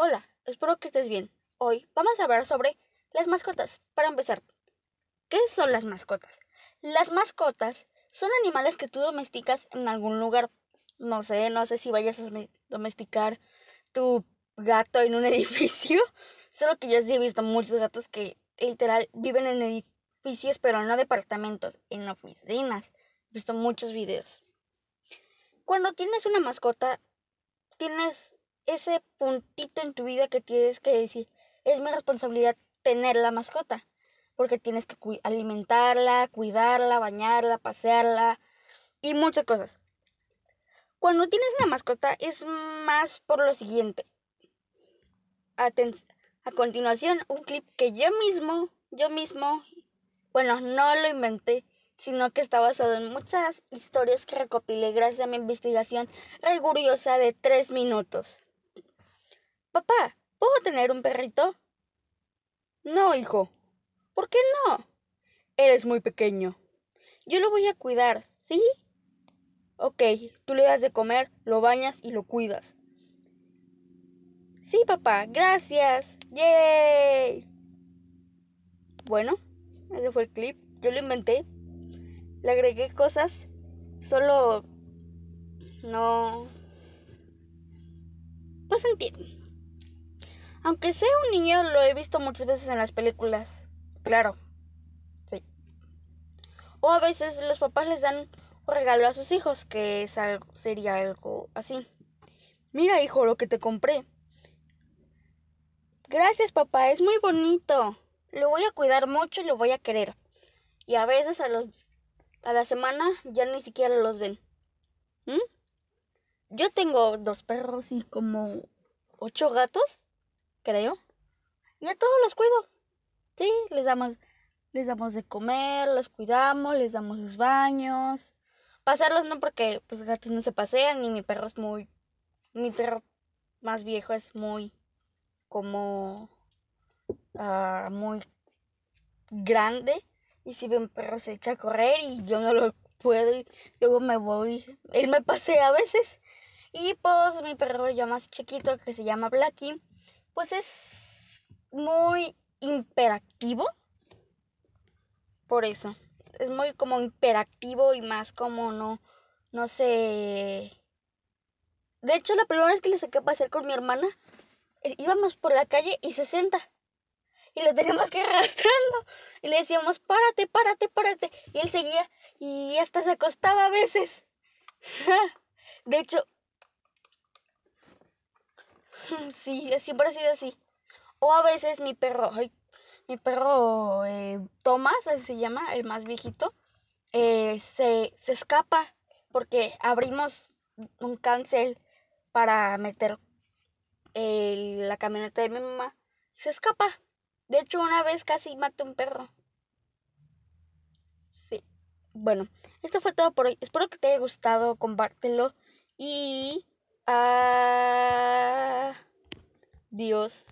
Hola, espero que estés bien. Hoy vamos a hablar sobre las mascotas. Para empezar, ¿qué son las mascotas? Las mascotas son animales que tú domesticas en algún lugar. No sé, no sé si vayas a domesticar tu gato en un edificio. Solo que yo sí he visto muchos gatos que literal viven en edificios, pero no departamentos, en oficinas. He visto muchos videos. Cuando tienes una mascota, tienes ese puntito en tu vida que tienes que decir, es mi responsabilidad tener la mascota, porque tienes que alimentarla, cuidarla, bañarla, pasearla y muchas cosas. Cuando tienes una mascota es más por lo siguiente. a continuación, un clip que yo mismo, yo mismo, bueno, no lo inventé, sino que está basado en muchas historias que recopilé gracias a mi investigación rigurosa de tres minutos. Papá, ¿puedo tener un perrito? No, hijo. ¿Por qué no? Eres muy pequeño. Yo lo voy a cuidar, ¿sí? Ok, tú le das de comer, lo bañas y lo cuidas. Sí, papá, gracias. ¡Yay! Bueno, ese fue el clip. Yo lo inventé. Le agregué cosas. Solo... No... Pues entienden. Aunque sea un niño, lo he visto muchas veces en las películas. Claro. Sí. O a veces los papás les dan un regalo a sus hijos, que es algo, sería algo así. Mira, hijo, lo que te compré. Gracias, papá, es muy bonito. Lo voy a cuidar mucho y lo voy a querer. Y a veces a los a la semana ya ni siquiera los ven. ¿Mm? Yo tengo dos perros y como ocho gatos creo. Y a todos los cuido. Sí, les damos, les damos de comer, los cuidamos, les damos sus baños. Pasarlos no porque pues gatos no se pasean y mi perro es muy mi perro más viejo es muy como ah, muy grande y si ve un perro se echa a correr y yo no lo puedo y luego me voy él me pasea a veces y pues mi perro ya más chiquito que se llama Blackie pues es muy imperactivo. Por eso. Es muy como imperactivo y más como no, no sé. De hecho, la primera vez que le saqué a pasear con mi hermana, eh, íbamos por la calle y se senta. Y le teníamos que arrastrando. Y le decíamos, párate, párate, párate. Y él seguía y hasta se acostaba a veces. De hecho, sí, siempre ha sido así. O a veces mi perro, mi perro eh, Thomas, así se llama, el más viejito, eh, se, se escapa porque abrimos un cancel para meter la camioneta de mi mamá. Se escapa. De hecho, una vez casi maté un perro. Sí. Bueno, esto fue todo por hoy. Espero que te haya gustado. Compártelo. Y... Dios